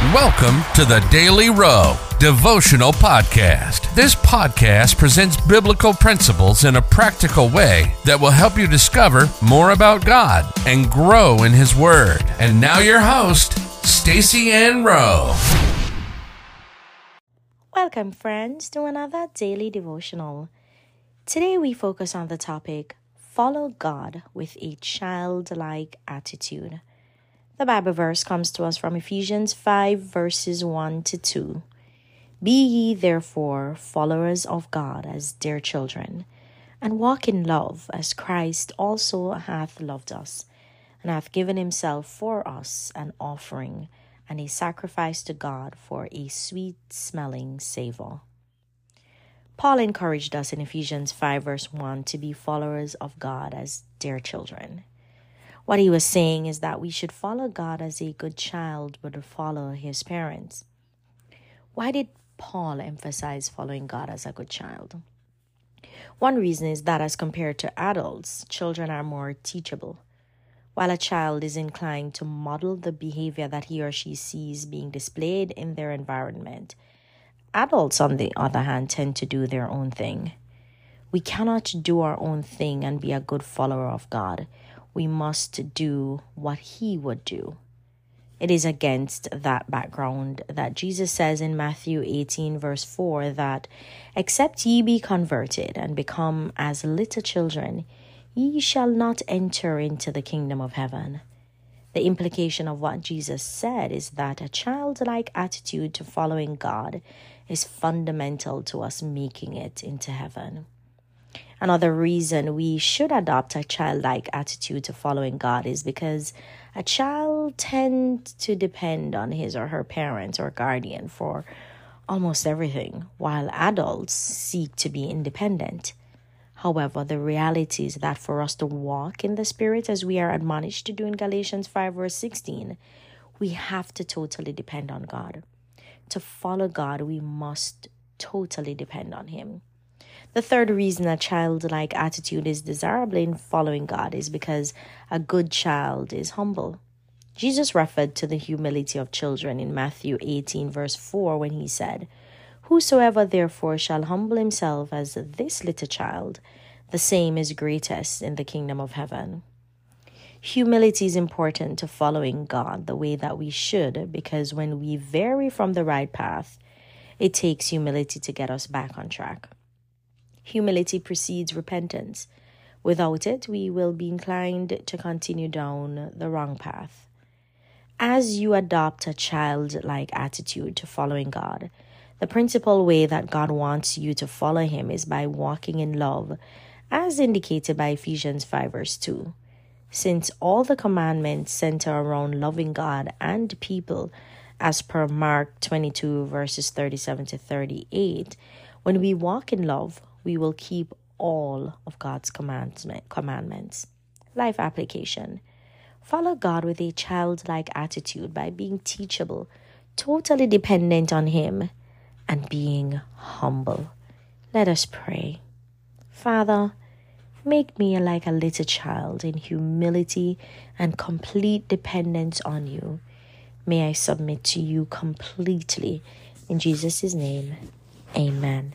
Welcome to the Daily Rowe Devotional Podcast. This podcast presents biblical principles in a practical way that will help you discover more about God and grow in His Word. And now, your host, Stacy Ann Rowe. Welcome, friends, to another daily devotional. Today, we focus on the topic Follow God with a childlike attitude. The Bible verse comes to us from Ephesians 5, verses 1 to 2. Be ye therefore followers of God as dear children, and walk in love as Christ also hath loved us, and hath given himself for us an offering and a sacrifice to God for a sweet smelling savour. Paul encouraged us in Ephesians 5, verse 1 to be followers of God as dear children. What he was saying is that we should follow God as a good child would follow his parents. Why did Paul emphasize following God as a good child? One reason is that as compared to adults, children are more teachable. While a child is inclined to model the behavior that he or she sees being displayed in their environment, adults, on the other hand, tend to do their own thing. We cannot do our own thing and be a good follower of God we must do what he would do. It is against that background that Jesus says in Matthew 18, verse 4, that except ye be converted and become as little children, ye shall not enter into the kingdom of heaven. The implication of what Jesus said is that a childlike attitude to following God is fundamental to us making it into heaven. Another reason we should adopt a childlike attitude to following God is because a child tends to depend on his or her parent or guardian for almost everything, while adults seek to be independent. However, the reality is that for us to walk in the Spirit as we are admonished to do in Galatians 5, verse 16, we have to totally depend on God. To follow God, we must totally depend on Him. The third reason a childlike attitude is desirable in following God is because a good child is humble. Jesus referred to the humility of children in Matthew 18, verse 4, when he said, Whosoever therefore shall humble himself as this little child, the same is greatest in the kingdom of heaven. Humility is important to following God the way that we should because when we vary from the right path, it takes humility to get us back on track. Humility precedes repentance. Without it, we will be inclined to continue down the wrong path. As you adopt a childlike attitude to following God, the principal way that God wants you to follow Him is by walking in love, as indicated by Ephesians 5, verse 2. Since all the commandments center around loving God and people, as per Mark 22, verses 37 to 38, when we walk in love, we will keep all of God's commandments. Life application. Follow God with a childlike attitude by being teachable, totally dependent on Him, and being humble. Let us pray. Father, make me like a little child in humility and complete dependence on you. May I submit to you completely. In Jesus' name, amen.